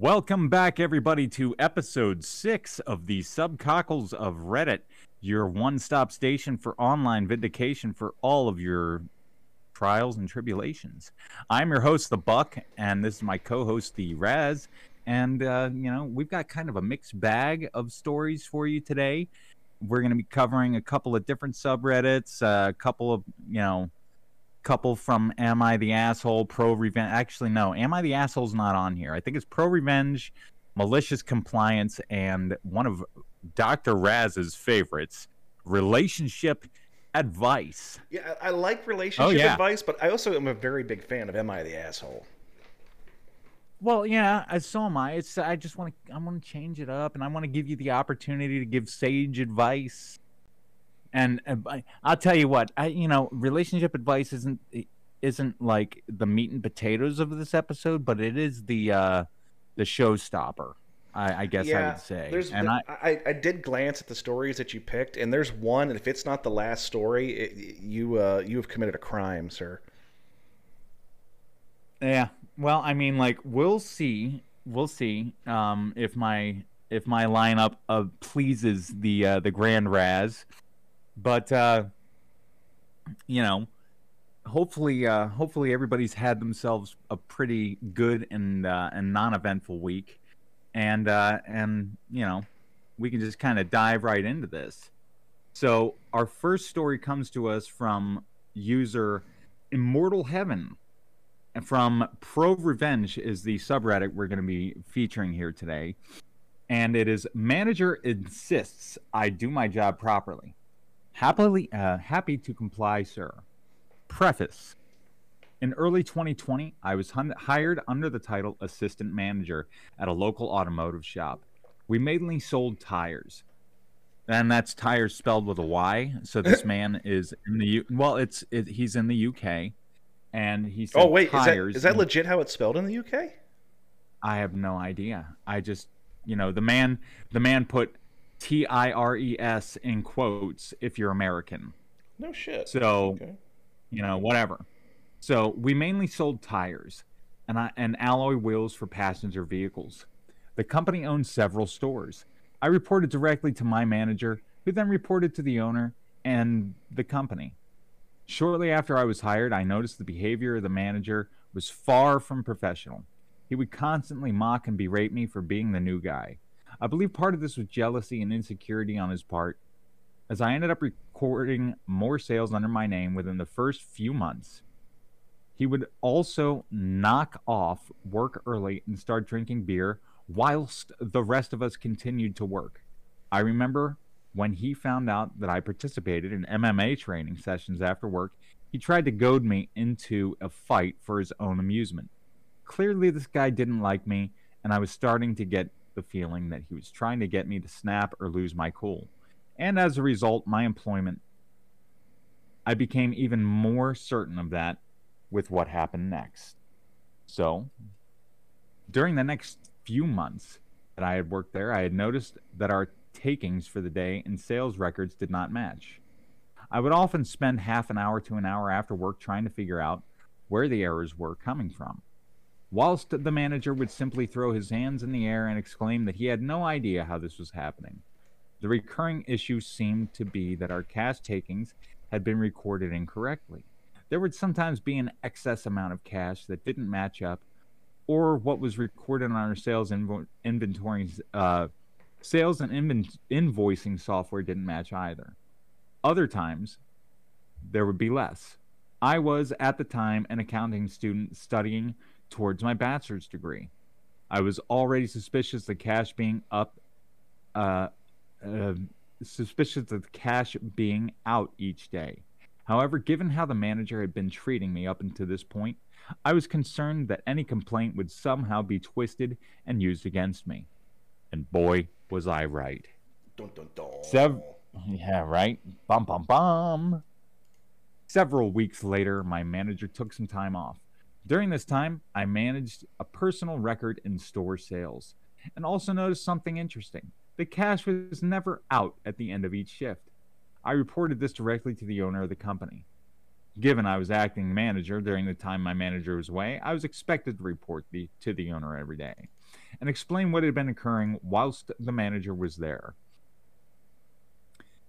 Welcome back, everybody, to episode six of the Subcockles of Reddit, your one stop station for online vindication for all of your trials and tribulations. I'm your host, The Buck, and this is my co host, The Raz. And, uh, you know, we've got kind of a mixed bag of stories for you today. We're going to be covering a couple of different subreddits, uh, a couple of, you know, couple from Am I the Asshole, Pro Revenge. Actually, no, Am I the Asshole's not on here. I think it's Pro Revenge, Malicious Compliance, and one of Dr. Raz's favorites, Relationship Advice. Yeah, I, I like relationship Oh, yeah. advice, but I also am a very big fan of Am I the Asshole? Well, yeah, uh, so am I. It's I just want to I want to change it up, and I want to give you the opportunity to give sage advice. And uh, I'll tell you what, I you know, relationship advice isn't isn't like the meat and potatoes of this episode, but it is the uh the showstopper. I, I guess I would say. There's, and I, I, I did glance at the stories that you picked, and there's one. And if it's not the last story, it, you uh, you have committed a crime, sir. Yeah. Well, I mean, like we'll see. We'll see um, if my if my lineup uh, pleases the uh, the Grand Raz, but uh, you know, hopefully, uh, hopefully everybody's had themselves a pretty good and uh, and non-eventful week, and uh, and you know, we can just kind of dive right into this. So our first story comes to us from user Immortal Heaven and from Pro Revenge is the subreddit we're going to be featuring here today. And it is manager insists I do my job properly. Happily uh, happy to comply, sir. Preface. In early 2020, I was hun- hired under the title assistant manager at a local automotive shop. We mainly sold tires. And that's tires spelled with a Y. So this man is in the U- well, it's it, he's in the UK, and he said Oh wait, is that is that legit how it's spelled in the UK? I have no idea. I just, you know, the man, the man put T I R E S in quotes if you're American. No shit. So, Okay. you know, whatever. So we mainly sold tires and I, and alloy wheels for passenger vehicles. The company owned several stores. I reported directly to my manager, who then reported to the owner and the company. Shortly after I was hired, I noticed the behavior of the manager was far from professional. He would constantly mock and berate me for being the new guy. I believe part of this was jealousy and insecurity on his part, as I ended up recording more sales under my name within the first few months. He would also knock off work early and start drinking beer whilst the rest of us continued to work. I remember when he found out that I participated in MMA training sessions after work, he tried to goad me into a fight for his own amusement. Clearly, this guy didn't like me, and I was starting to get the feeling that he was trying to get me to snap or lose my cool. And as a result, my employment, I became even more certain of that with what happened next. So, during the next few months that I had worked there, I had noticed that our takings for the day and sales records did not match. I would often spend half an hour to an hour after work trying to figure out where the errors were coming from. Whilst the manager would simply throw his hands in the air and exclaim that he had no idea how this was happening. The recurring issue seemed to be that our cash takings had been recorded incorrectly. There would sometimes be an excess amount of cash that didn't match up, or what was recorded on our sales invo- inventories, uh, sales and inven- invoicing software didn't match either. Other times, there would be less. I was at the time an accounting student studying towards my bachelor's degree. I was already suspicious of cash being up, uh, uh, suspicious of cash being out each day. However, given how the manager had been treating me up until this point, I was concerned that any complaint would somehow be twisted and used against me. And boy, was I right. Dun, dun, dun. Sev- yeah, right. Bum bum bum. Several weeks later, my manager took some time off. During this time, I managed a personal record in store sales and also noticed something interesting. The cash was never out at the end of each shift. I reported this directly to the owner of the company. Given I was acting manager during the time my manager was away, I was expected to report the, to the owner every day. and explain what had been occurring whilst the manager was there.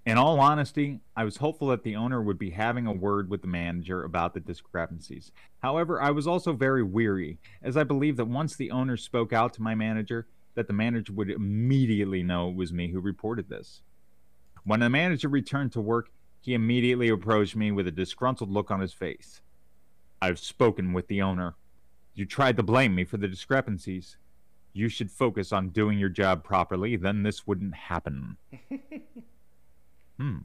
In all honesty, I was hopeful that the owner would be having a word with the manager about the discrepancies. However, I was also very weary, as I believed that once the owner spoke out to my manager, that the manager would immediately know it was me who reported this. When the manager returned to work, he immediately approached me with a disgruntled look on his face. I've spoken with the owner. You tried to blame me for the discrepancies. You should focus on doing your job properly, then this wouldn't happen. hmm.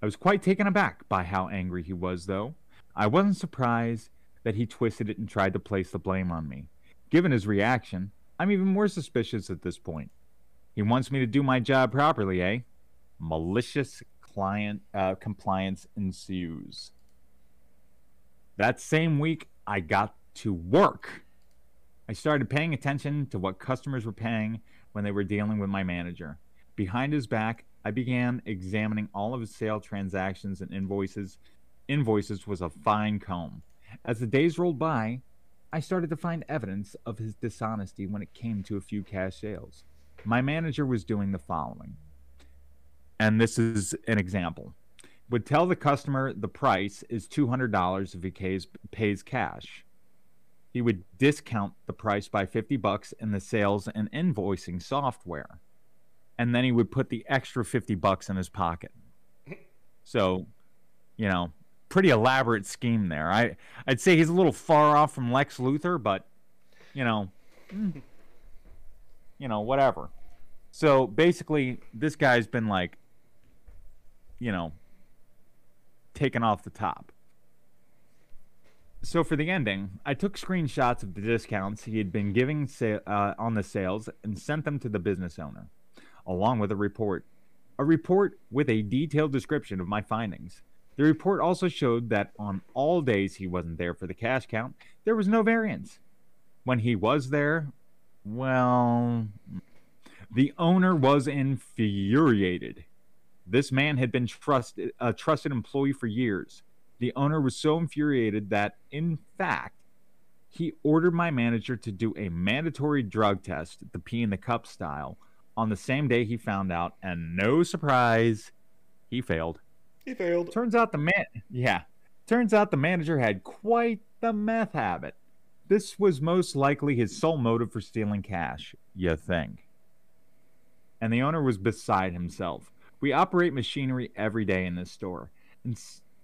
I was quite taken aback by how angry he was, though. I wasn't surprised that he twisted it and tried to place the blame on me. Given his reaction, I'm even more suspicious at this point. He wants me to do my job properly, eh? Malicious client uh, compliance ensues. That same week, I got to work. I started paying attention to what customers were paying when they were dealing with my manager. Behind his back, I began examining all of his sale transactions and invoices. Invoices was a fine comb. As the days rolled by, I started to find evidence of his dishonesty when it came to a few cash sales. My manager was doing the following, and this is an example. Would tell the customer the price is $200 if he pays, pays cash. He would discount the price by 50 bucks in the sales and invoicing software. And then he would put the extra 50 bucks in his pocket. So, you know, pretty elaborate scheme there. I I'd say he's a little far off from Lex Luthor, but you know, mm, you know, whatever. So basically, this guy's been like, you know, taken off the top. So for the ending, I took screenshots of the discounts he had been giving sa- uh, on the sales and sent them to the business owner, along with a report. A report with a detailed description of my findings. The report also showed that on all days he wasn't there for the cash count, there was no variance. When he was there, well, the owner was infuriated. This man had been trusted, a trusted employee for years. The owner was so infuriated that, in fact, he ordered my manager to do a mandatory drug test, the pee in the cup style, on the same day he found out, and no surprise, he failed. He failed. Turns out the man, yeah, turns out the manager had quite the meth habit. This was most likely his sole motive for stealing cash, you think. And the owner was beside himself. We operate machinery every day in this store. And,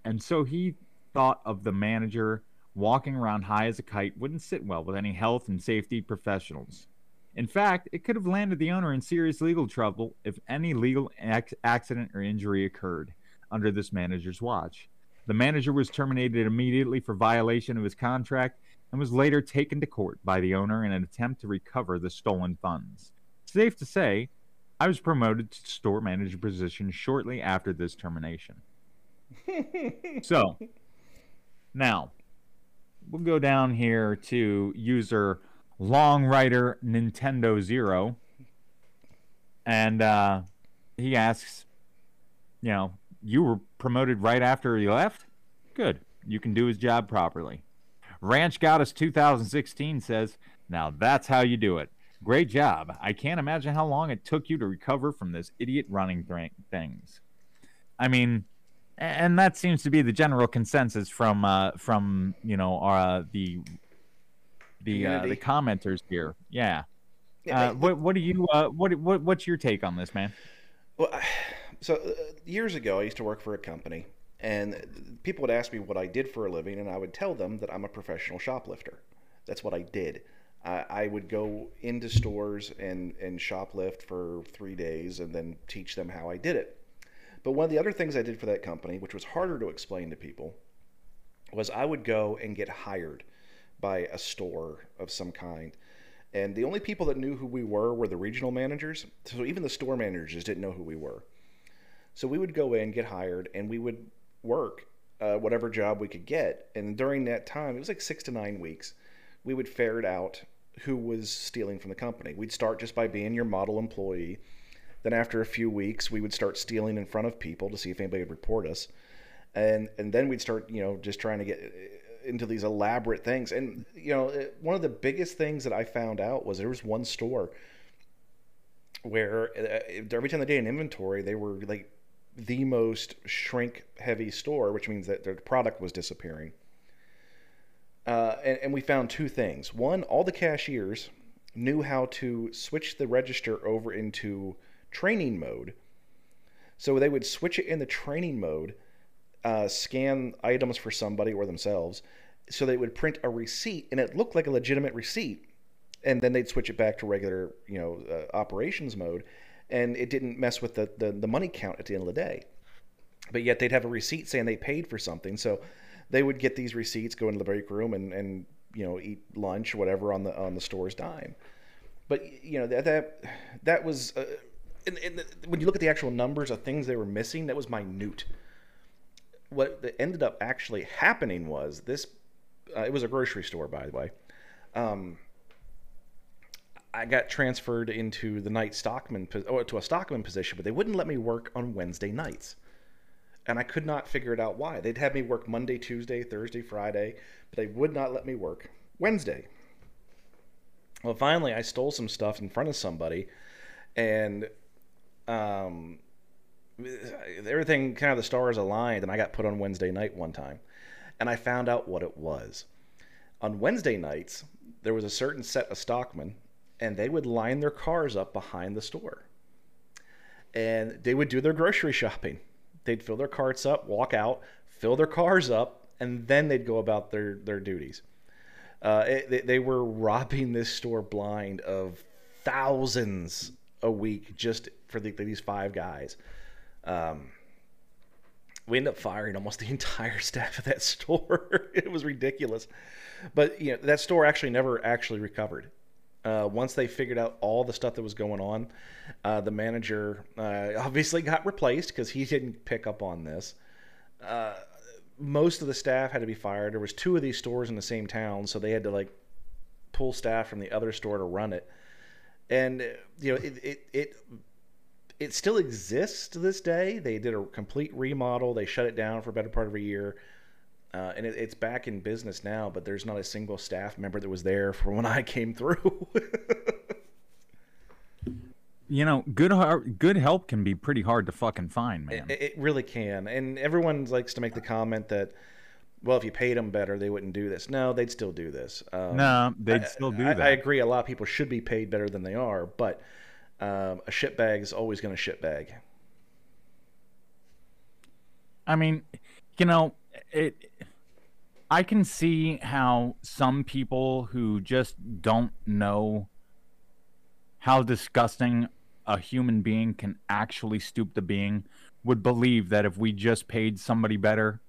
and so he thought of the manager walking around high as a kite wouldn't sit well with any health and safety professionals. In fact, it could have landed the owner in serious legal trouble if any legal ac- accident or injury occurred under this manager's watch. The manager was terminated immediately for violation of his contract and was later taken to court by the owner in an attempt to recover the stolen funds. Safe to say, I was promoted to store manager position shortly after this termination. so, now we'll go down here to user Long writer Nintendo Zero, and uh, he asks, you know, you were promoted right after he left? Good. You can do his job properly. Ranch Goddess 2016 says, Now that's how you do it. Great job. I can't imagine how long it took you to recover from this idiot running th- things. I mean, and that seems to be the general consensus from uh, from you know uh, the the uh, the commenters here. Yeah. yeah uh, what what do you uh, what what what's your take on this, man? Well, so uh, years ago, I used to work for a company, and people would ask me what I did for a living, and I would tell them that I'm a professional shoplifter. That's what I did. I, I would go into stores and, and shoplift for three days and then teach them how I did it. But one of the other things I did for that company, which was harder to explain to people, was I would go and get hired by a store of some kind. And the only people that knew who we were were the regional managers. So even the store managers didn't know who we were. So we would go in, get hired, and we would work uh, whatever job we could get. And during that time, it was like six to nine weeks, we would ferret out who was stealing from the company. We'd start just by being your model employee. Then after a few weeks, we would start stealing in front of people to see if anybody would report us. And and then we'd start, you know, just trying to get into these elaborate things. And you know, one of the biggest things that I found out was there was one store where uh, every time they did an inventory, they were like the most shrink heavy store, which means that their product was disappearing. Uh, and, and we found two things. One, all the cashiers knew how to switch the register over into training mode. So they would switch it in the training mode, uh, scan items for somebody or themselves, so they would print a receipt, and it looked like a legitimate receipt. And then they'd switch it back to regular, you know, uh, operations mode, and it didn't mess with the, the the money count at the end of the day. But yet they'd have a receipt saying they paid for something, so they would get these receipts, go into the break room, and and you know eat lunch or whatever on the on the store's dime. But you know that that that was. Uh, and, and when you look at the actual numbers of things they were missing, that was minute. What ended up actually happening was this. Uh, it was a grocery store, by the way. Um, I got transferred into the night stockman, or to a stockman position, but they wouldn't let me work on Wednesday nights and I could not figure it out why. They'd have me work Monday, Tuesday, Thursday, Friday, but they would not let me work Wednesday. Well, finally, I stole some stuff in front of somebody, and um, everything kind of the stars aligned, and I got put on Wednesday night one time, and I found out what it was. On Wednesday nights, there was a certain set of stockmen, and they would line their cars up behind the store, and they would do their grocery shopping they'd fill their carts up, walk out, fill their cars up, and then they'd go about their their duties. Uh, it, they, they were robbing this store blind of thousands a week just for the, these five guys. Um, we ended up firing almost the entire staff of that store. it was ridiculous, but you know that store actually never actually recovered. Uh, once they figured out all the stuff that was going on, uh, the manager uh, obviously got replaced because he didn't pick up on this. Uh, most of the staff had to be fired. There was two of these stores in the same town, so they had to like pull staff from the other store to run it. And you know, it it it, it still exists to this day. They did a complete remodel. They shut it down for a better part of a year. Uh, and it, it's back in business now, but there's not a single staff member that was there for when I came through. you know, good good help can be pretty hard to fucking find, man. It, it, really can, and everyone likes to make the comment that, well, if you paid them better, they wouldn't do this. No, they'd still do this. Um, no, they'd I, still do I, that. I agree. A lot of people should be paid better than they are, but um, a shitbag is always going to shitbag. I mean, you know, it I can see how some people who just don't know how disgusting a human being can actually stoop to being would believe that if we just paid somebody better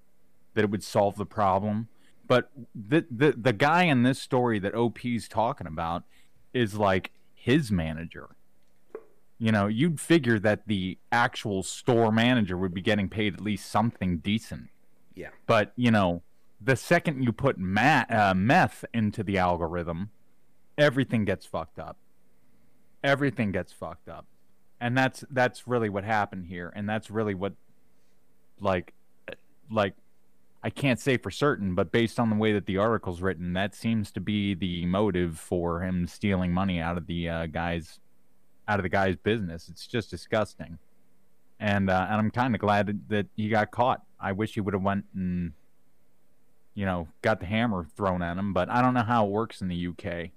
that it would solve the problem but the the the guy in this story that OP's talking about is like his manager you know you'd figure that the actual store manager would be getting paid at least something decent. Yeah. But you know the second you put ma- uh, meth into the algorithm, everything gets fucked up. Everything gets fucked up, and that's that's really what happened here, and that's really what, like, like, I can't say for certain, but based on the way that the article's written, that seems to be the motive for him stealing money out of the uh, guy's, out of the guy's business. It's just disgusting, and uh, and I'm kind of glad that he got caught. I wish he would have went and you know, got the hammer thrown at him, but I don't know how it works in the UK.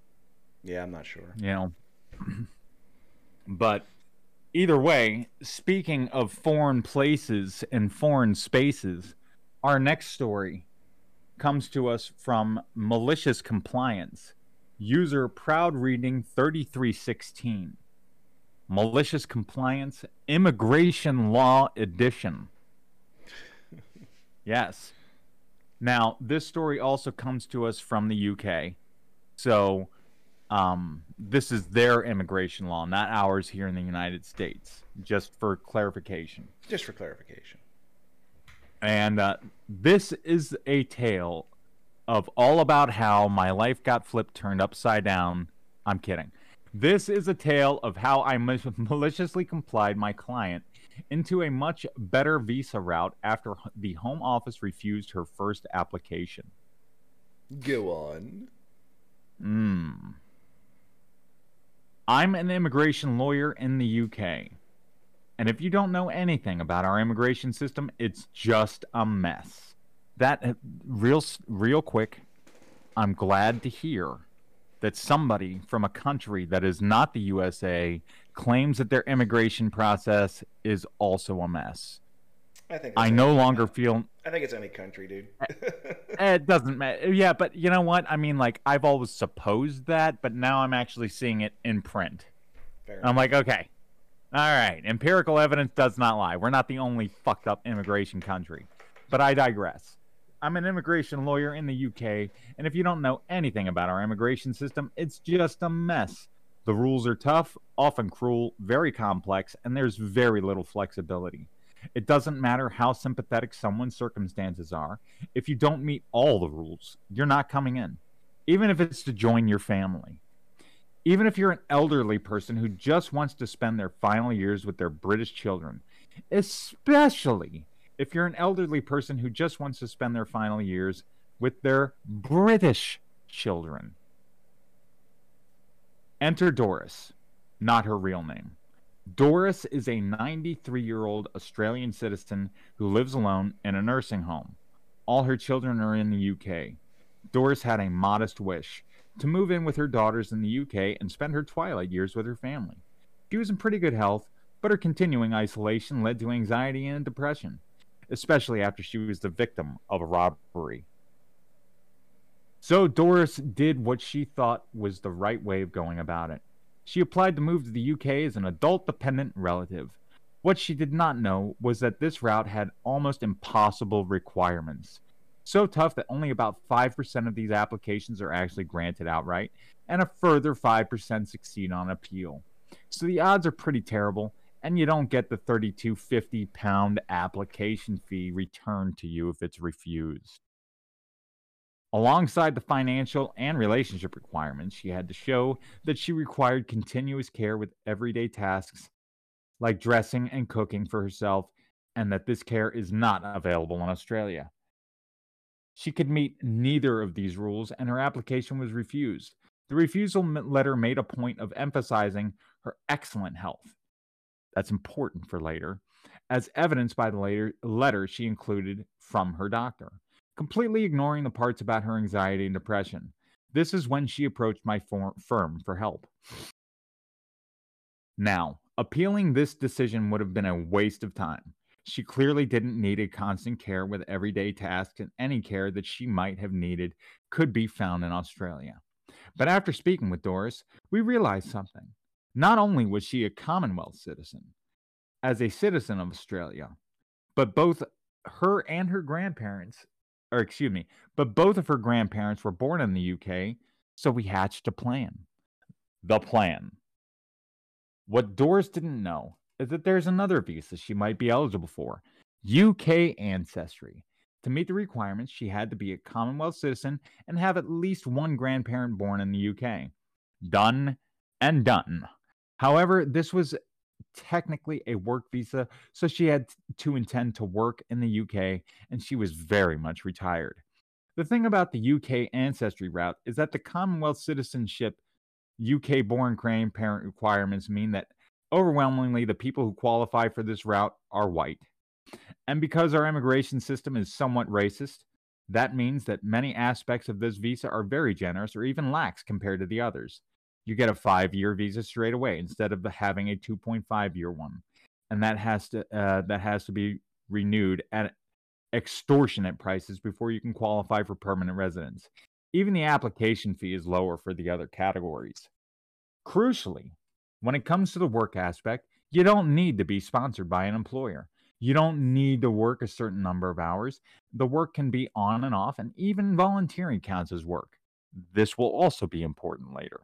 Yeah, I'm not sure. You know, but either way, speaking of foreign places and foreign spaces, our next story comes to us from malicious compliance. User proud reading 3316. Malicious compliance immigration law edition. yes. Now, this story also comes to us from the UK. So, um, this is their immigration law, not ours here in the United States, just for clarification. Just for clarification. And uh, this is a tale of all about how my life got flipped, turned upside down. I'm kidding. This is a tale of how I maliciously complied my client into a much better visa route after the Home Office refused her first application. Go on. Hmm. I'm an immigration lawyer in the UK. And if you don't know anything about our immigration system, it's just a mess. That uh, real real quick, I'm glad to hear that somebody from a country that is not the USA claims that their immigration process is also a mess. I think I no longer feel I think it's any country, dude. Eh, eh, it doesn't matter. Yeah, but you know what? I mean, like I've always supposed that, but now I'm actually seeing it in print. I'm like, okay, all right. Empirical evidence does not lie. We're not the only fucked up immigration country. But I digress. I'm an immigration lawyer in the UK, and if you don't know anything about our immigration system, it's just a mess. The rules are tough, often cruel, very complex, and there's very little flexibility. It doesn't matter how sympathetic someone's circumstances are. If you don't meet all the rules, you're not coming in, even if it's to join your family. Even if you're an elderly person who just wants to spend their final years with their British children, especially if you're an elderly person who just wants to spend their final years with their British children. Enter Doris, not her real name. Doris is a 93 year old Australian citizen who lives alone in a nursing home. All her children are in the UK. Doris had a modest wish to move in with her daughters in the UK and spend her twilight years with her family. She was in pretty good health, but her continuing isolation led to anxiety and depression, especially after she was the victim of a robbery. So Doris did what she thought was the right way of going about it. She applied to move to the UK as an adult dependent relative. What she did not know was that this route had almost impossible requirements. So tough that only about 5% of these applications are actually granted outright, and a further 5% succeed on appeal. So the odds are pretty terrible, and you don't get the 3250 pound application fee returned to you if it's refused. Alongside the financial and relationship requirements, she had to show that she required continuous care with everyday tasks like dressing and cooking for herself, and that this care is not available in Australia. She could meet neither of these rules, and her application was refused. The refusal letter made a point of emphasizing her excellent health. That's important for later, as evidenced by the later letter she included from her doctor completely ignoring the parts about her anxiety and depression. This is when she approached my for- firm for help. Now, appealing this decision would have been a waste of time. She clearly didn't need a constant care with everyday tasks, and any care that she might have needed could be found in Australia. But after speaking with Doris, we realized something. Not only was she a Commonwealth citizen, as a citizen of Australia, but both her and her grandparents or excuse me, but both of her grandparents were born in the UK, so we hatched a plan. The plan. What Doris didn't know is that there's another visa she might be eligible for UK ancestry. To meet the requirements, she had to be a Commonwealth citizen and have at least one grandparent born in the UK. Done and done. However, this was technically a work visa, so she had to intend to work in the UK, and she was very much retired. The thing about the UK ancestry route is that the Commonwealth citizenship UK born grandparent requirements mean that overwhelmingly the people who qualify for this route are white. And because our immigration system is somewhat racist, that means that many aspects of this visa are very generous or even lax compared to the others you get a five year visa straight away instead of having a 2.5 year one. And that has to uh, that has to be renewed at extortionate prices before you can qualify for permanent residence. Even the application fee is lower for the other categories. Crucially when it comes to the work aspect you don't need to be sponsored by an employer. You don't need to work a certain number of hours. The work can be on and off and even volunteering counts as work. This will also be important later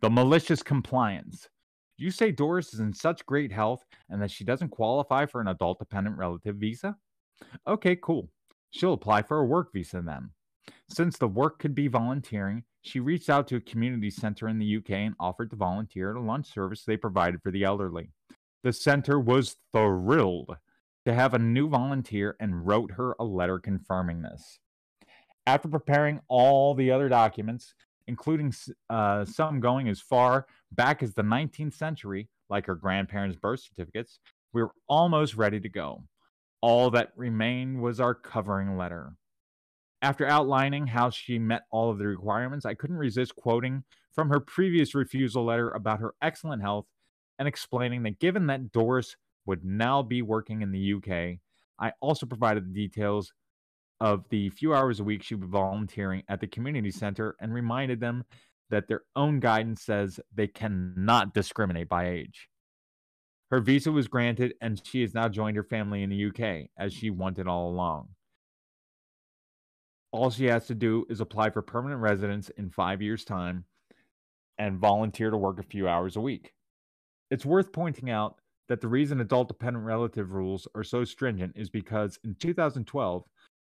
the malicious compliance. You say Doris is in such great health and that she doesn't qualify for an adult dependent relative visa? Okay, cool. She'll apply for a work visa then. Since the work could be volunteering, she reached out to a community center in the UK and offered to volunteer at a lunch service they provided for the elderly. The center was thrilled to have a new volunteer and wrote her a letter confirming this. After preparing all the other documents, including uh, some going as far back as the 19th century, like her grandparents' birth certificates, we were almost ready to go. All that remained was our covering letter. After outlining how she met all of the requirements, I couldn't resist quoting from her previous refusal letter about her excellent health and explaining that given that Doris would now be working in the UK, I also provided the details of the few hours a week she would be volunteering at the community center and reminded them that their own guidance says they cannot discriminate by age. Her visa was granted and she has now joined her family in the UK as she wanted all along. All she has to do is apply for permanent residence in five years' time and volunteer to work a few hours a week. It's worth pointing out that the reason adult dependent relative rules are so stringent is because in 2012,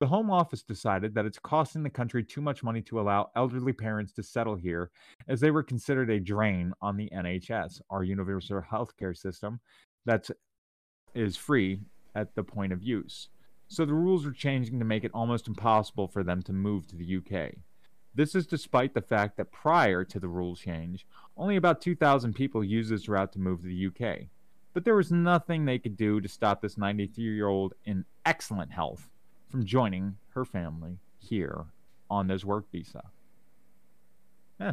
the Home Office decided that it's costing the country too much money to allow elderly parents to settle here, as they were considered a drain on the NHS, our universal healthcare system that is free at the point of use so the rules are changing to make it almost impossible for them to move to the UK. This is despite the fact that prior to the rule change, only about 2,000 people used this route to move to the UK. But there was nothing they could do to stop this 93 year old in excellent health from joining her family here on this work visa. Eh.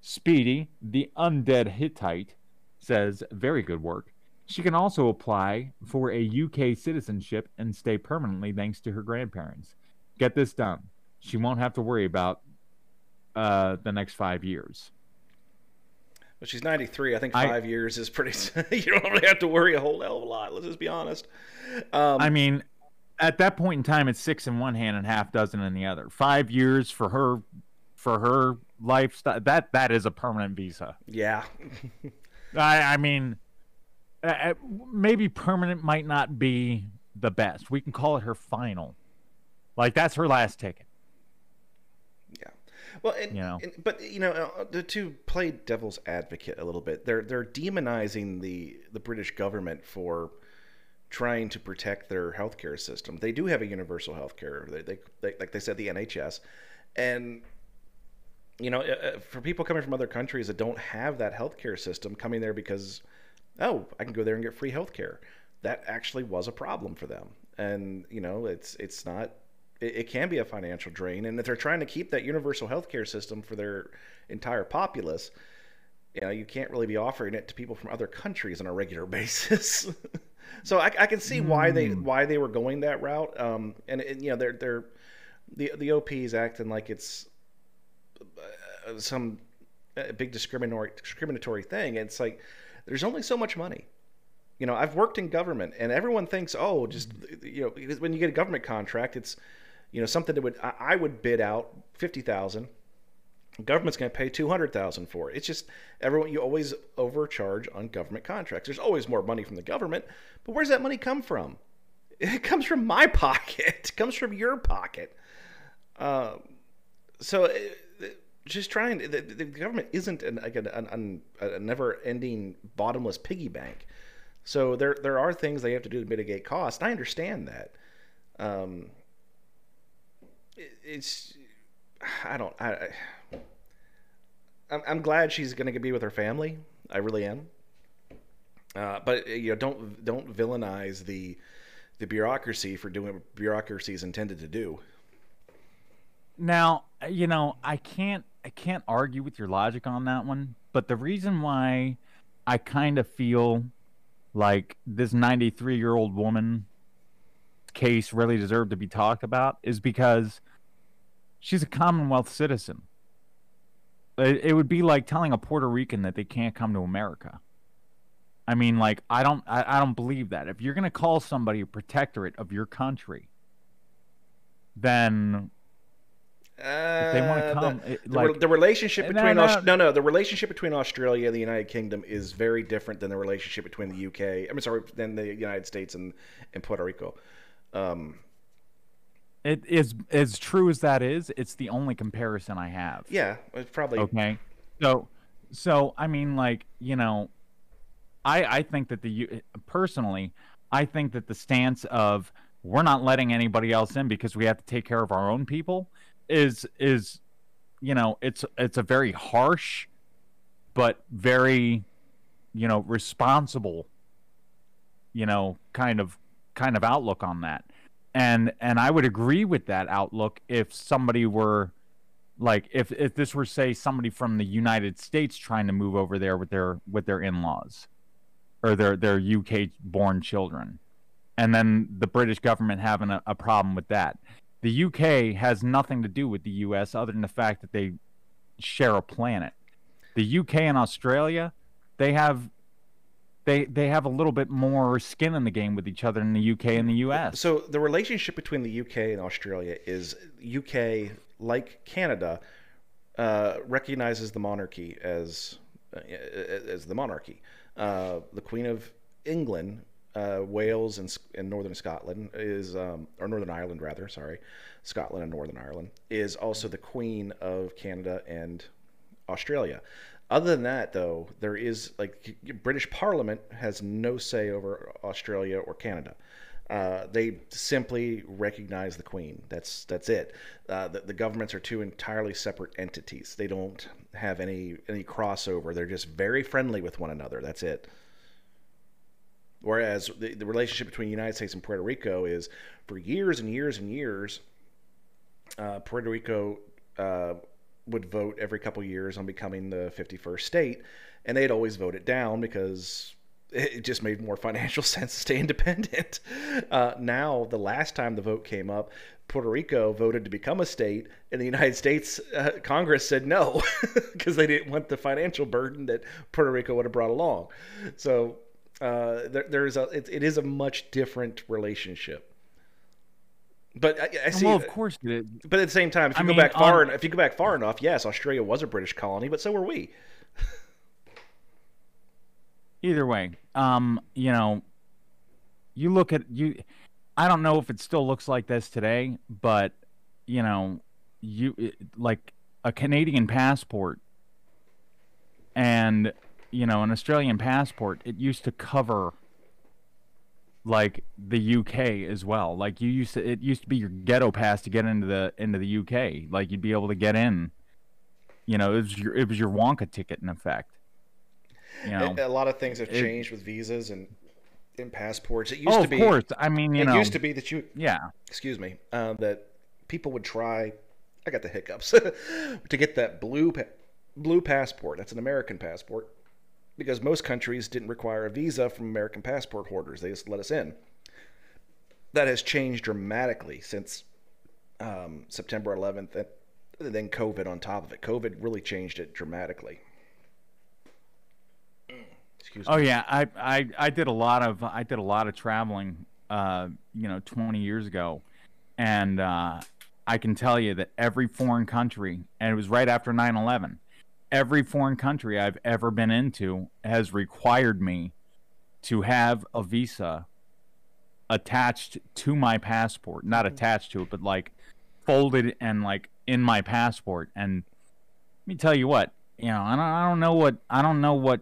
Speedy, the undead Hittite, says, Very good work. She can also apply for a UK citizenship and stay permanently thanks to her grandparents. Get this done. She won't have to worry about uh, the next five years. Well, she's 93. I think five I, years is pretty. you don't really have to worry a whole hell of a lot. Let's just be honest. Um, I mean, at that point in time, it's six in one hand and half dozen in the other. Five years for her, for her lifestyle. That that is a permanent visa. Yeah. I I mean, uh, maybe permanent might not be the best. We can call it her final. Like that's her last ticket. Yeah. Well, and, you know. And, but you know, uh, to play devil's advocate a little bit, they're they're demonizing the the British government for trying to protect their healthcare system. They do have a universal healthcare. They, they, they like they said the NHS, and you know, uh, uh, for people coming from other countries that don't have that healthcare system, coming there because oh, I can go there and get free healthcare. That actually was a problem for them. And, you know, it's it's not it, it can be a financial drain. And if they're trying to keep that universal healthcare system for their entire populace, you know, you can't really be offering it to people from other countries on a regular basis. So I, I, can see why they hmm. why they were going that route. Um, and, and, you know, they're they're the the OP is acting like it's uh, some uh, big discriminatory discriminatory thing. It's like there's only so much money. You know, I've worked in government, and everyone thinks, oh, just you know, when you get a government contract, it's you know something that would I would bid out fifty thousand. Government's going to pay two hundred thousand for it. It's just everyone you always overcharge on government contracts. There's always more money from the government, but where's that money come from? It comes from my pocket. It comes from your pocket. Uh, so just trying the, the government isn't an, like an, an, a never-ending bottomless piggy bank so there there are things they have to do to mitigate costs i understand that um, it, it's i don't i, I I'm, I'm glad she's going to be with her family. I really am. Uh, but you know don't don't villainize the the bureaucracy for doing what bureaucracy is intended to do. Now you know i can't I can't argue with your logic on that one, but the reason why I kind of feel like this 93 year old woman case really deserved to be talked about is because she's a Commonwealth citizen. It, it would be like telling a Puerto Rican that they can't come to America. I mean, like I don't, I, I don't believe that. If you're gonna call somebody a protectorate of your country, then if they want to uh, come, the, it, like, the, the, relationship between no, no, no, no, the relationship between Australia and the United Kingdom is very different than the relationship between the UK. I'm sorry, than the United States and and Puerto Rico. Um, it is as true as that is. It's the only comparison I have. Yeah, it's probably okay. So, so I mean, like you know, I I think that the personally, I think that the stance of we're not letting anybody else in because we have to take care of our own people is is you know it's it's a very harsh but very you know responsible you know kind of kind of outlook on that and and i would agree with that outlook if somebody were like if if this were say somebody from the united states trying to move over there with their with their in-laws or their their uk born children. And then the british government having a, a problem with that. The uk has nothing to do with the us other than the fact that they share a planet. The uk and australia they have they they have a little bit more skin in the game with each other in the UK and the US. So the relationship between the UK and Australia is UK, like Canada, uh, recognizes the monarchy as uh, as the monarchy. Uh, the Queen of England, uh, Wales, and, and Northern Scotland is, um, or Northern Ireland rather, sorry, Scotland and Northern Ireland is also the Queen of Canada and Australia. Other than that, though, there is like British Parliament has no say over Australia or Canada. Uh, they simply recognize the Queen. That's that's it. Uh, the, the, governments are two entirely separate entities. They don't have any any crossover. They're just very friendly with one another. That's it. Whereas the, the relationship between the United States and Puerto Rico is, for years and years and years, uh, Puerto Rico uh, would vote every couple years on becoming the 51st state, and they'd always vote it down because it just made more financial sense to stay independent. Uh, now, the last time the vote came up, Puerto Rico voted to become a state, and the United States uh, Congress said no because they didn't want the financial burden that Puerto Rico would have brought along. So uh, there, there's a it, it is a much different relationship. But I, I see. Well, of course. It, but at the same time, if you I go mean, back far, um, if you go back far enough, yes, Australia was a British colony, but so were we. either way, um, you know, you look at you. I don't know if it still looks like this today, but you know, you like a Canadian passport and you know an Australian passport. It used to cover like the UK as well. Like you used to, it used to be your ghetto pass to get into the into the UK. Like you'd be able to get in. You know, it was your it was your Wonka ticket in effect. You know, a, lot of things have changed with visas and in passports. It used oh, to be. of course. I mean, you it know, used to be that you. Yeah. Excuse me. Uh, that people would try. I got the hiccups to get that blue blue passport. That's an American passport because most countries didn't require a visa from American passport holders. They just let us in. That has changed dramatically since um, September 11th, and then COVID on top of it. COVID really changed it dramatically. Excuse me. oh me. yeah, I, I I did a lot of I did a lot of traveling, uh, you know, 20 years ago, and uh, I can tell you that every foreign country, and it was right after 9/11 every foreign country I've ever been into has required me to have a visa attached to my passport. Not mm-hmm. attached to it, but like folded and like in my passport. And let me tell you what, you know, I don't, I don't know what I don't know what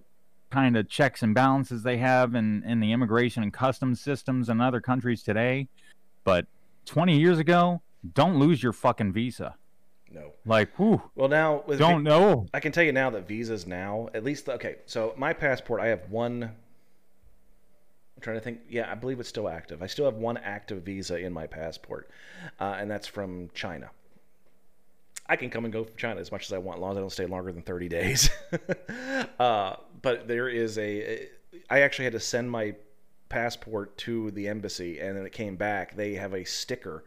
kind of checks and balances they have in in the immigration and customs systems in other countries today, but 20 years ago, don't lose your fucking visa. No. Like, whew. Well, now with don't v- know. I can tell you now that visas now, at least okay. So my passport, I have one. I'm trying to think. Yeah, I believe it's still active. I still have one active visa in my passport, uh, and that's from China. I can come and go from China as much as I want, as long as I don't stay longer than 30 days. uh, but there is a. I actually had to send my passport to the embassy, and then it came back. They have a sticker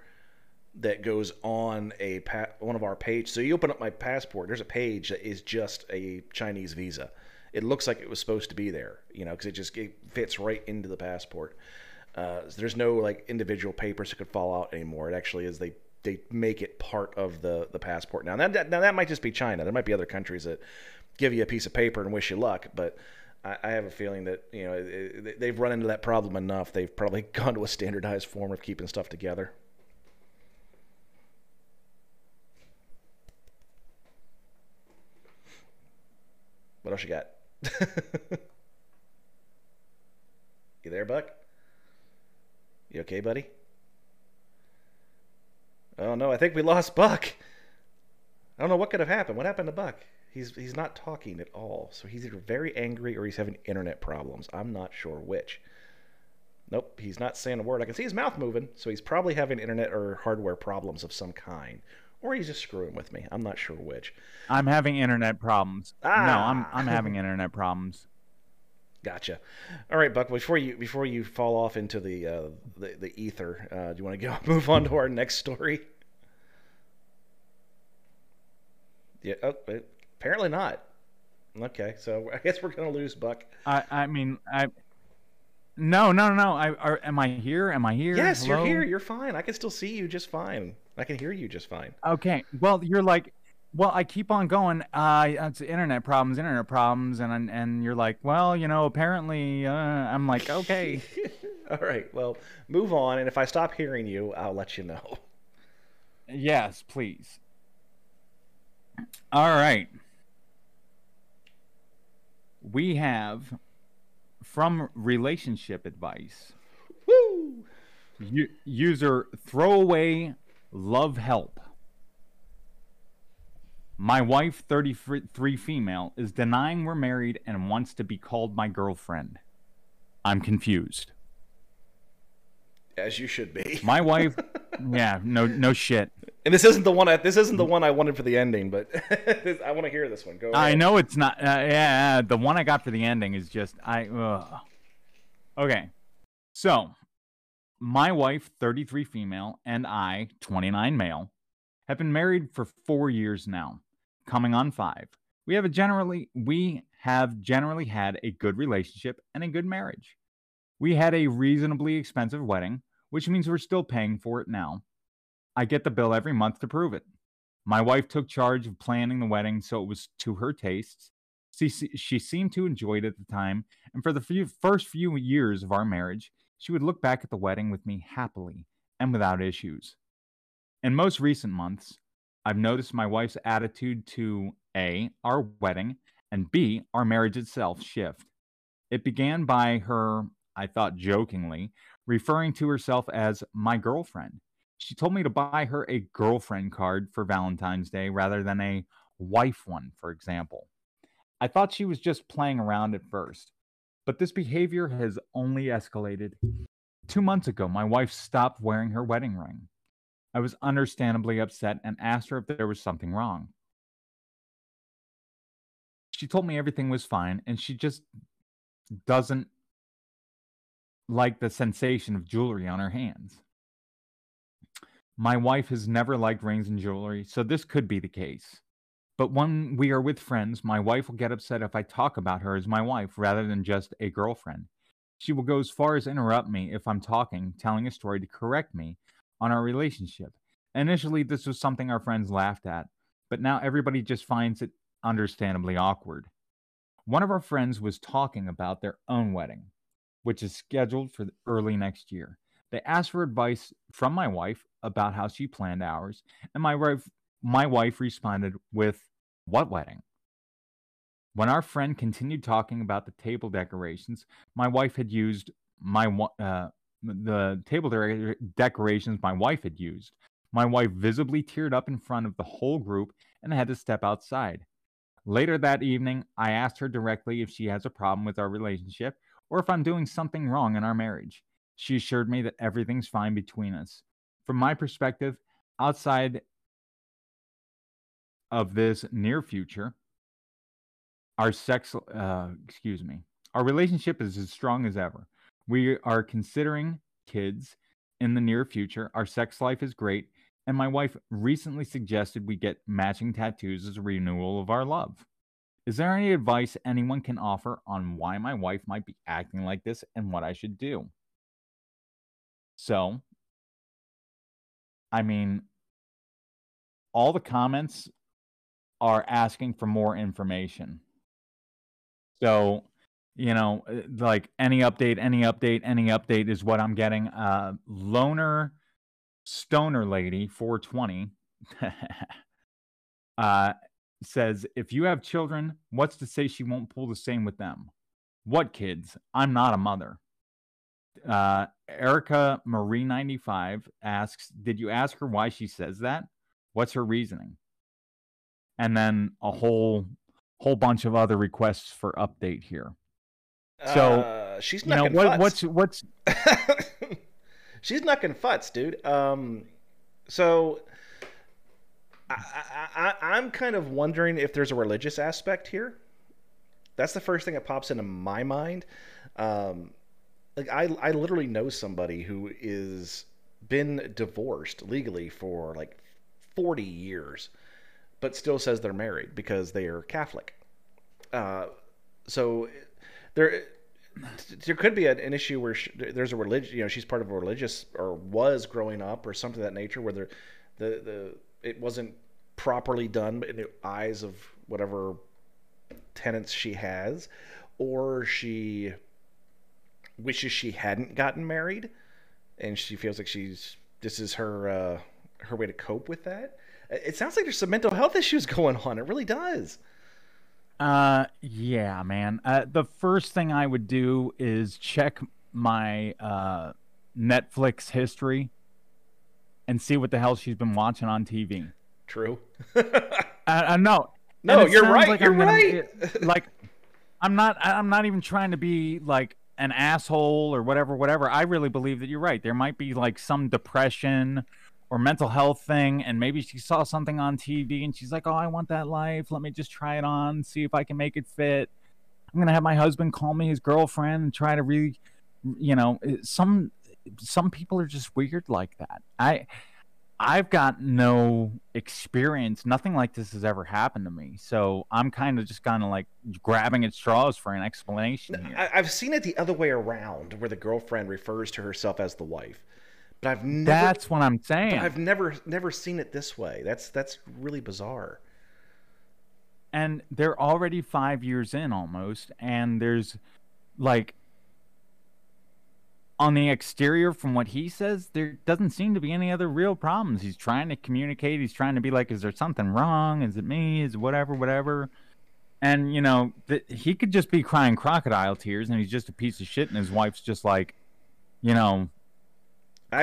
that goes on a pa- one of our pages. So you open up my passport. There's a page that is just a Chinese visa. It looks like it was supposed to be there, you know, because it just it fits right into the passport. Uh, so there's no like individual papers that could fall out anymore. It actually is they they make it part of the the passport now. That, that now that might just be China. There might be other countries that give you a piece of paper and wish you luck, but I, have a feeling that you know they've run into that problem enough. They've probably gone to a standardized form of keeping stuff together. What else you got? you there, Buck? You okay, buddy? Oh no, I think we lost Buck. I don't know what could have happened. What happened to Buck? He's he's not talking at all. So he's either very angry or he's having internet problems. I'm not sure which. Nope, he's not saying a word. I can see his mouth moving, so he's probably having internet or hardware problems of some kind. Or he's just screwing with me. I'm not sure which. I'm having internet problems. Ah. No, I'm I'm having internet problems. Gotcha. All right, Buck. Before you before you fall off into the uh, the, the ether, uh, do you want to go move on to our next story? Yeah. Oh, apparently not. Okay, so I guess we're gonna lose Buck. I I mean I. No, no, no, no. I are, am I here? Am I here? Yes, Hello? you're here. You're fine. I can still see you just fine. I can hear you just fine. Okay. Well, you're like well, I keep on going. Uh, it's internet problems, internet problems, and and you're like, well, you know, apparently, uh, I'm like, okay. All right. Well, move on, and if I stop hearing you, I'll let you know. Yes, please. All right. We have from relationship advice. Woo! U- user throwaway love help. My wife, 33 female, is denying we're married and wants to be called my girlfriend. I'm confused. As you should be. My wife, yeah, no, no shit. And this isn't the one. I, this isn't the one I wanted for the ending, but I want to hear this one. Go. Ahead. I know it's not. Uh, yeah, the one I got for the ending is just I. Ugh. Okay, so my wife, 33 female, and I, 29 male, have been married for four years now coming on five. We have generally we have generally had a good relationship and a good marriage. We had a reasonably expensive wedding, which means we're still paying for it now. I get the bill every month to prove it. My wife took charge of planning the wedding so it was to her tastes. She, she seemed to enjoy it at the time, and for the few, first few years of our marriage, she would look back at the wedding with me happily and without issues. In most recent months, I've noticed my wife's attitude to A, our wedding, and B, our marriage itself shift. It began by her, I thought jokingly, referring to herself as my girlfriend. She told me to buy her a girlfriend card for Valentine's Day rather than a wife one, for example. I thought she was just playing around at first, but this behavior has only escalated. Two months ago, my wife stopped wearing her wedding ring. I was understandably upset and asked her if there was something wrong. She told me everything was fine and she just doesn't like the sensation of jewelry on her hands. My wife has never liked rings and jewelry, so this could be the case. But when we are with friends, my wife will get upset if I talk about her as my wife rather than just a girlfriend. She will go as far as interrupt me if I'm talking, telling a story to correct me on our relationship. Initially, this was something our friends laughed at, but now everybody just finds it understandably awkward. One of our friends was talking about their own wedding, which is scheduled for early next year. They asked for advice from my wife about how she planned ours, and my wife, my wife responded with, What wedding? When our friend continued talking about the table decorations, my wife had used my uh, the table de- decorations my wife had used. My wife visibly teared up in front of the whole group and had to step outside. Later that evening, I asked her directly if she has a problem with our relationship or if I'm doing something wrong in our marriage. She assured me that everything's fine between us. From my perspective, outside of this near future, our sex, uh, excuse me, our relationship is as strong as ever. We are considering kids in the near future. Our sex life is great. And my wife recently suggested we get matching tattoos as a renewal of our love. Is there any advice anyone can offer on why my wife might be acting like this and what I should do? So, I mean, all the comments are asking for more information. So, you know, uh, like any update, any update, any update is what I'm getting. Uh, loner stoner lady 420 uh, says, if you have children, what's to say she won't pull the same with them? What kids? I'm not a mother. Uh, Erica Marie ninety five asks, "Did you ask her why she says that? What's her reasoning?" And then a whole whole bunch of other requests for update here. So uh, she's you know knucking what, futz. what's what's she's knucking futz, dude. Um, so I, I, I, I'm kind of wondering if there's a religious aspect here. That's the first thing that pops into my mind. Um, like I, I literally know somebody who is been divorced legally for like 40 years, but still says they're married because they are Catholic. Uh, so there there could be an, issue where she, there's a religion you know she's part of a religious or was growing up or something of that nature where the the it wasn't properly done in the eyes of whatever tenants she has or she wishes she hadn't gotten married and she feels like she's this is her uh, her way to cope with that it sounds like there's some mental health issues going on it really does Uh, yeah, man. Uh, the first thing I would do is check my uh Netflix history and see what the hell she's been watching on TV. true Uh, uh, no, No, you're right, Like you're I'm gonna right. like, I'm not. I'm not even trying to be like an asshole or whatever. Whatever. I really believe that you're right. There might be like some depression or mental health thing, and maybe she saw something on TV and she's like, "Oh, I want that life. Let me just try it on, see if I can make it fit." I'm gonna have my husband call me his girlfriend and try to really, you know, eh, some some people are just weird like that. I I've got no experience. Nothing like this has ever happened to me. So I'm kind of just kind of like grabbing at straws for an explanation here. I've seen it the other way around, where the girlfriend refers to herself as the wife, but I've never. That's what I'm saying. I've never never seen it this way. That's that's really bizarre. and they're already five years in almost and there's like on the exterior from what he says there doesn't seem to be any other real problems he's trying to communicate he's trying to be like is there something wrong is it me is it whatever whatever and you know th- he could just be crying crocodile tears and he's just a piece of shit and his wife's just like you know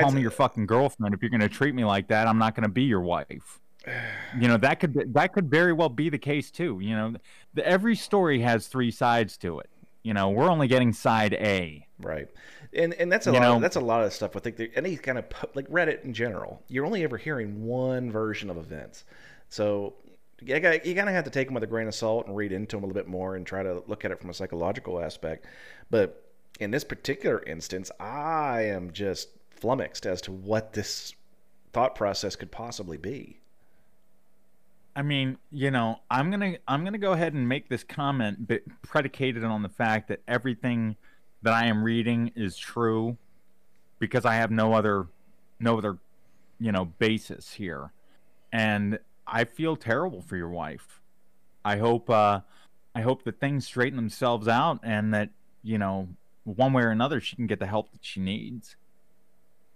call me your fucking girlfriend if you're going to treat me like that i'm not going to be your wife you know that could that could very well be the case too you know the, every story has three sides to it you know we're only getting side a Right, and and that's a You lot. know- of, that's a lot of stuff. I think that any kind of like Reddit in general, you're only ever hearing one version of events. So you got you gotta have to take them with a grain of salt and read into them a little bit more and try to look at it from a psychological aspect. But in this particular instance, I am just flummoxed as to what this thought process could possibly be. i mean you know i'm to i'm to go ahead and make this comment but predicated on the fact that everything that i am reading is true because i have no other no other you know basis here. And i feel terrible for your wife. I hope uh i hope that things straighten themselves out and that you know one way or another she can get the help that she needs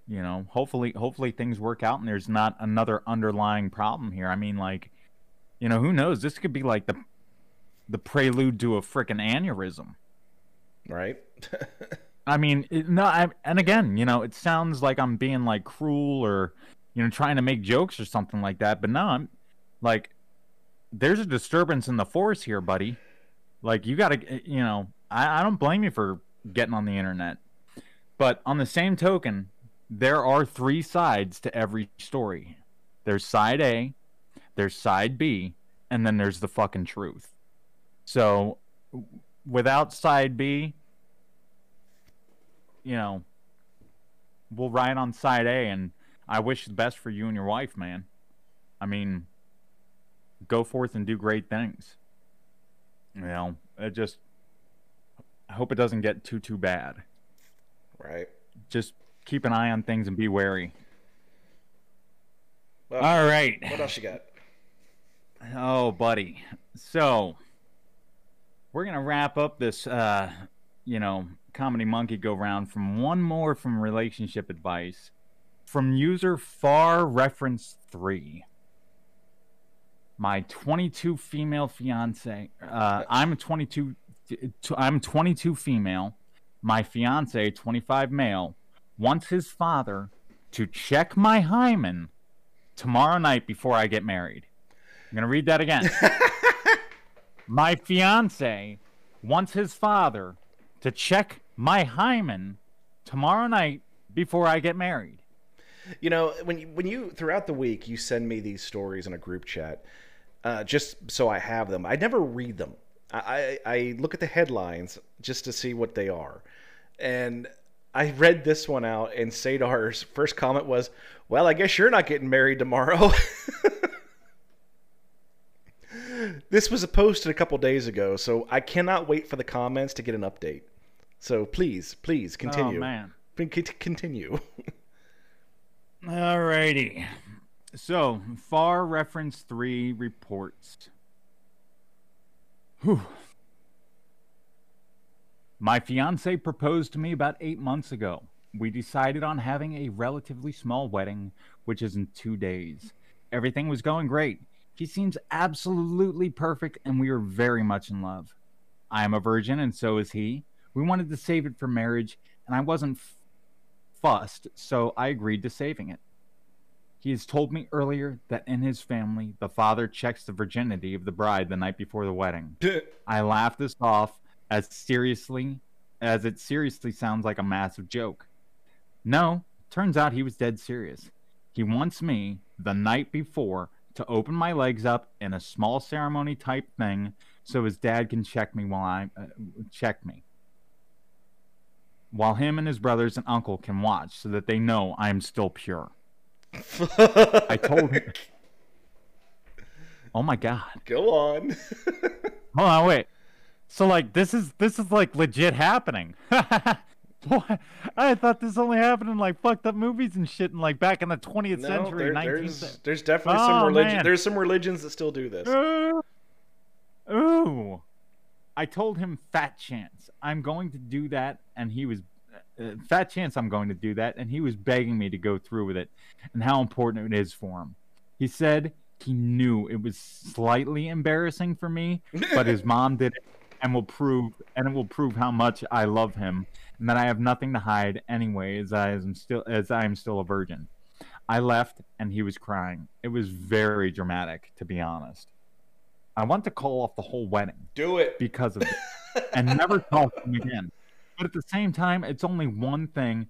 you know hopefully hopefully things work out and there's not another underlying problem here i mean like you know who knows this could be like the the prelude to a freaking aneurysm Right? I mean, it, no, I, and again, you know, it sounds like I'm being like cruel or, you know, trying to make jokes or something like that. But no, I'm like, there's a disturbance in the force here, buddy. Like, you got to, eh, you know, I, I don't blame you for getting on the internet. But on the same token, there are three sides to every story there's side A, there's side B, and then there's the fucking truth. So, without side B, you know, we'll ride on side A, and I wish the best for you and your wife, man. I mean, go forth and do great things. You know, it just, I hope it doesn't get too, too bad. right. Just keep an eye on things and be wary. Well, All right. what else you got? Oh, buddy. So, we're going to wrap up this, uh, you know, comedy monkey go round from one more from relationship advice from user far reference 3. My 22 female fiance. Uh, I'm a 22 I'm 22 female. My fiance, 25 male, wants his father to check my hymen tomorrow night before I get married. I'm going to read that again. my fiance wants his father to check my hymen tomorrow night before I get married. You know, when you, when you throughout the week you send me these stories in a group chat, uh, just so I have them. I never read them. I, I, I look at the headlines just to see what they are, and I read this one out, and Sadar's first comment was, "Well, I guess you're not getting married tomorrow." this was posted a couple days ago, so I cannot wait for the comments to get an update. So please, please oh, continue. Oh man. Continue. Alrighty. So, FAR Reference 3 reports. Whew. My fiance proposed to me about eight months ago. We decided on having a relatively small wedding, which is in two days. Everything was going great. He seems absolutely perfect, and we are very much in love. I am a virgin, and so is he. We wanted to save it for marriage, and I wasn't f- fussed, so I agreed to saving it. He has told me earlier that in his family, the father checks the virginity of the bride the night before the wedding. I laugh this off as seriously as it seriously sounds like a massive joke. No, turns out he was dead serious. He wants me, the night before, to open my legs up in a small ceremony type thing so his dad can check me while I uh, check me while him and his brothers and uncle can watch so that they know I am still pure. I told him. Oh my god. Go on. Hold on, wait. So like this is this is like legit happening. what? I thought this only happened in like fucked up movies and shit and like back in the 20th no, century, there, 19th there's century. there's definitely Oh, some religion. There's some religions that still do this. Ooh. Ooh. I told him fat chance. I'm going to do that and he was uh, fat chance I'm going to do that and he was begging me to go through with it and how important it is for him. He said he knew it was slightly embarrassing for me, but his mom did it and will prove and it will prove how much I love him and that I have nothing to hide anyway as I am still as I am still a virgin. I left and he was crying. It was very dramatic to be honest. I want to call off the whole wedding Do it. because of it and never talk to him again. But at the same time, it's only one thing.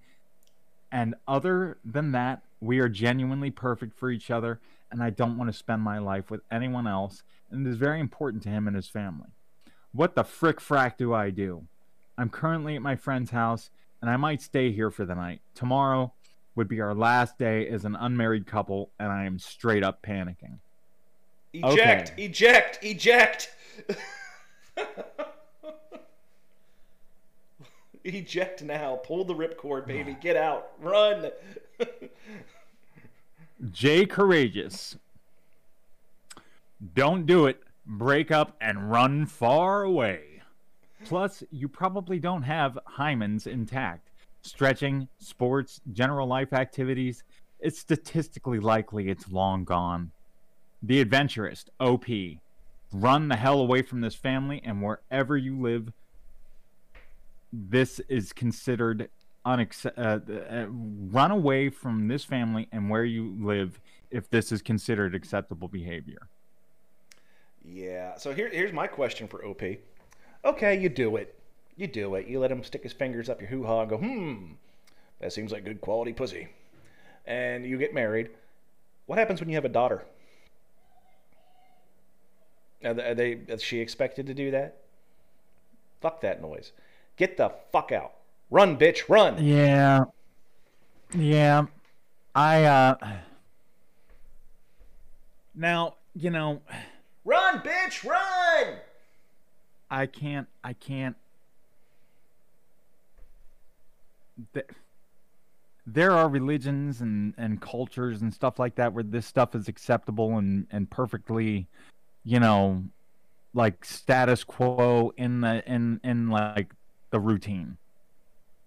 And other than that, we are genuinely perfect for each other. And I don't want to spend my life with anyone else. And it is very important to him and his family. What the frick frack do I do? I'm currently at my friend's house and I might stay here for the night. Tomorrow would be our last day as an unmarried couple, and I am straight up panicking. Eject. Okay. Eject. Eject. Eject now. Pull the ripcord, baby. Get out. Run. Jay Courageous. Don't do it. Break up and run far away. Plus, you probably don't have hymens intact. Stretching, sports, general life activities, it's statistically likely it's long gone. The Adventurist, OP. Run the hell away from this family, and wherever you live, this is considered unac- uh, uh, run away from this family and where you live if this is considered acceptable behavior. Yeah. So here, here's my question for OP. Okay, you do it. You do it. You let him stick his fingers up your hoo ha and go, hmm, that seems like good quality pussy. And you get married. What happens when you have a daughter? Are they, is she expected to do that? Fuck that noise. Get the fuck out. Run, bitch, run. Yeah. Yeah. I uh Now, you know, Run, bitch, run. I can't I can't th- there are religions and, and cultures and stuff like that where this stuff is acceptable and, and perfectly, you know, like status quo in the in in like the routine.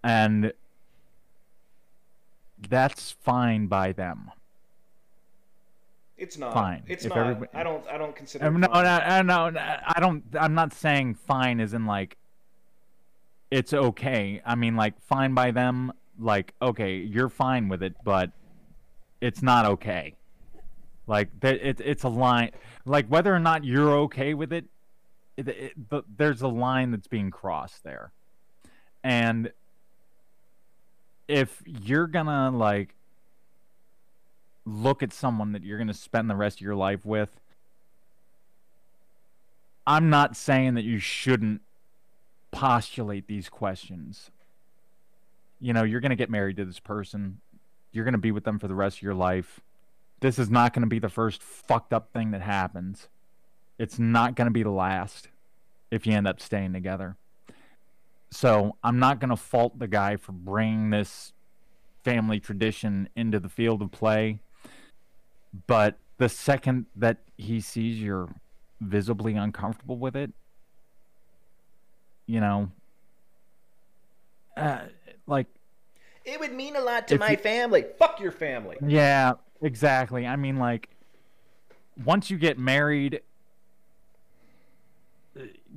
And that's fine by them. It's not. Fine. It's If not. I don't. I don't consider. Um, it no, no, no, no, I don't. I'm not saying fine is in like it's okay. I mean, like, fine by them. Like, okay, you're fine with it, but it's not okay. Like, that it, it's a line. Like, whether or not you're okay with it, it, it the, there's a line that's being crossed there. And if you're gonna like look at someone that you're gonna spend the rest of your life with, I'm not saying that you shouldn't postulate these questions. You know, you're going to get married to this person. You're going to be with them for the rest of your life. This is not going to be the first fucked up thing that happens. It's not going to be the last if you end up staying together. So I'm not going to fault the guy for bringing this family tradition into the field of play. But the second that he sees you're visibly uncomfortable with it, you know, uh, like it would mean a lot to my you, family. Fuck your family. Yeah, exactly. I mean, like once you get married,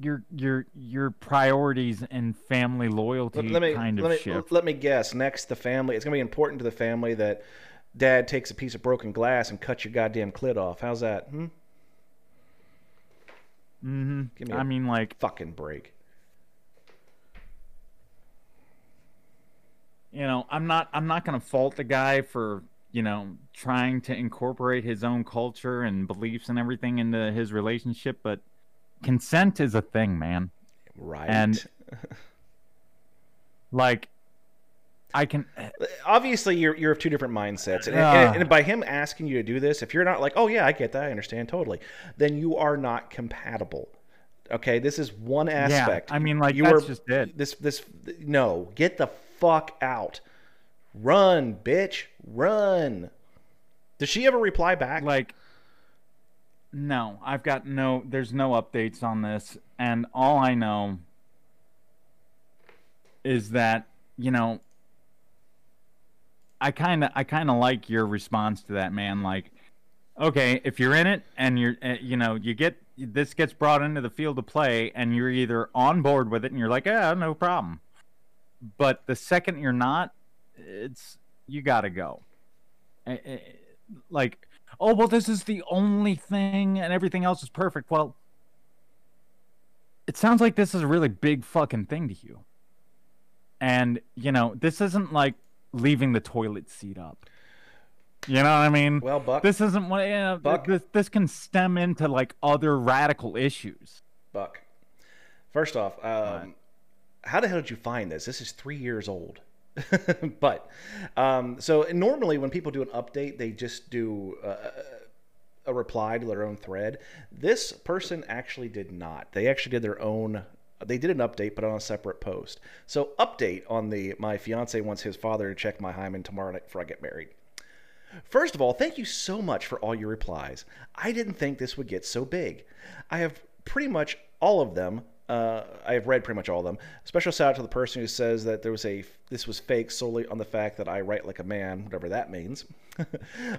your your your priorities and family loyalty let, let me, kind of let me, shift. Let me guess. Next, the family. It's gonna be important to the family that dad takes a piece of broken glass and cuts your goddamn clit off. How's that? Hmm. Mm-hmm. Give me I mean, like fucking break. you know, I'm not I'm not going to fault the guy for, you know, trying to incorporate his own culture and beliefs and everything into his relationship, but consent is a thing, man. Right. And like I can obviously you're you're of two different mindsets, and, uh, and, and, by him asking you to do this, if you're not like, oh yeah, I get that, I understand totally, then you are not compatible. Okay, this is one aspect. Yeah, I mean, like you that's are, just it. This this no, get the fuck out. Run, bitch, run. Does she ever reply back? Like, no, I've got no, there's no updates on this. And all I know is that, you know, I kind of, I kind of like your response to that, man. Like, okay, if you're in it and you're, uh, you know, you get, this gets brought into the field of play and you're either on board with it and you're like, yeah, no problem but the second you're not, it's you got to go. Eh, eh, like, oh well, this is the only thing, and everything else is perfect. Well, it sounds like this is a really big fucking thing to you. And you know, this isn't like leaving the toilet seat up. You know what I mean? Well, Buck. This isn't what. Know, Buck. This this can stem into like other radical issues. Buck. First off, um, how the hell did you find this? This is three years old. but um, so normally when people do an update, they just do uh, a reply to their own thread. This person actually did not. They actually did their own. They did an update, but on a separate post. So update on the my fiance wants his father to check my hymen tomorrow night before I get married. First of all, thank you so much for all your replies. I didn't think this would get so big. I have pretty much all of them uh, I have read pretty much all of them. Special shout out to the person who says that there was a this was fake solely on the fact that I write like a man, whatever that means.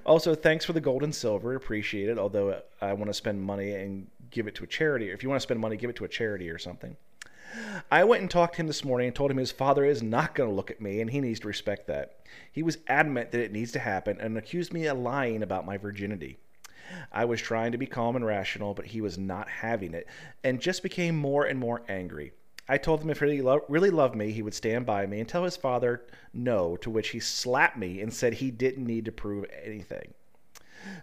also, thanks for the gold and silver, appreciate it. Although I want to spend money and give it to a charity. If you want to spend money, give it to a charity or something. I went and talked to him this morning and told him his father is not going to look at me and he needs to respect that. He was adamant that it needs to happen and accused me of lying about my virginity. I was trying to be calm and rational, but he was not having it and just became more and more angry. I told him if he really, lo- really loved me, he would stand by me and tell his father no, to which he slapped me and said he didn't need to prove anything.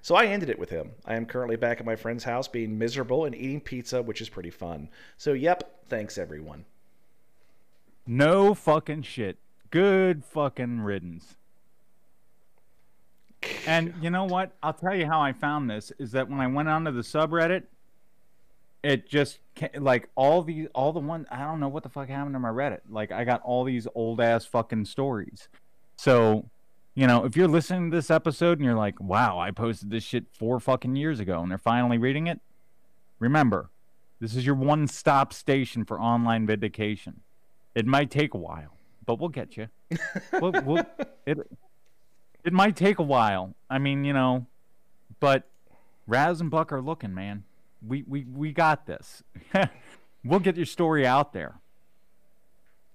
So I ended it with him. I am currently back at my friend's house being miserable and eating pizza, which is pretty fun. So, yep, thanks everyone. No fucking shit. Good fucking riddance. And you know what? I'll tell you how I found this is that when I went onto the subreddit, it just like all the all the one I don't know what the fuck happened to my Reddit. Like I got all these old ass fucking stories. So, you know, if you're listening to this episode and you're like, "Wow, I posted this shit 4 fucking years ago," and they're finally reading it, remember, this is your one-stop station for online vindication. It might take a while, but we'll get you. we'll, we'll, it, it might take a while. I mean, you know, but Raz and Buck are looking, man. We we we got this. we'll get your story out there.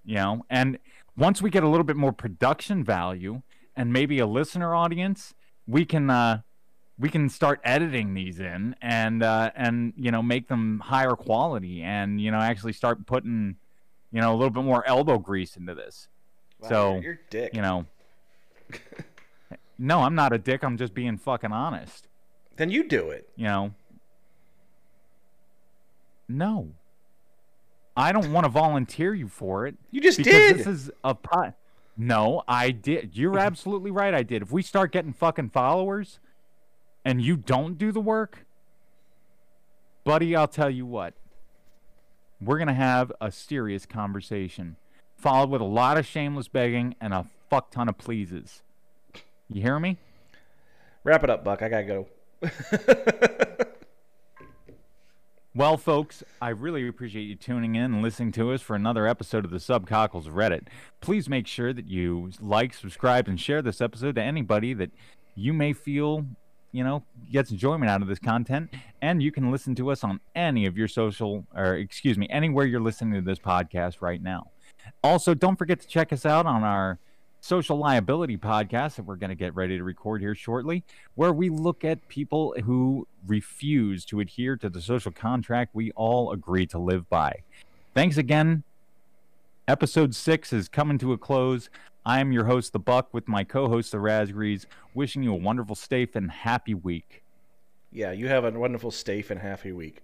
you know. And once we get a little bit more production value and maybe a listener audience, we can uh, we can start editing these in and uh, and you know make them higher quality and you know actually start putting you know a little bit more elbow grease into this. Wow, so you're, dick. you know. no, I'm not a dick. I'm just being fucking honest. Then you do it. You know. No. I don't want to volunteer you for it. You just because did. this is a pot. No, I did. You're absolutely right. I did. If we start getting fucking followers, and you don't do the work, buddy, I'll tell you what. We're gonna have a serious conversation, followed with a lot of shameless begging and a fuck ton of pleases. You hear me? Wrap it up, Buck. I gotta go. Well, folks, I really appreciate you tuning in and listening to us for another episode of the Subcockles Reddit. Please make sure that you like, subscribe, and share this episode to anybody that you may feel, you know, gets enjoyment out of this content. And you can listen to us on any of your social, or excuse me, anywhere you're listening to this podcast right now. Also, don't forget to check us out on our social liability podcast that we're going to get ready to record here shortly, where we look at people who refuse to adhere to the social contract we all agree to live by. Thanks again. Episode six is coming to a close. I am your host, The Buck, with my co host, The Raspberries, wishing you a wonderful, safe, and happy week. yeah, you have a wonderful, safe, and happy week.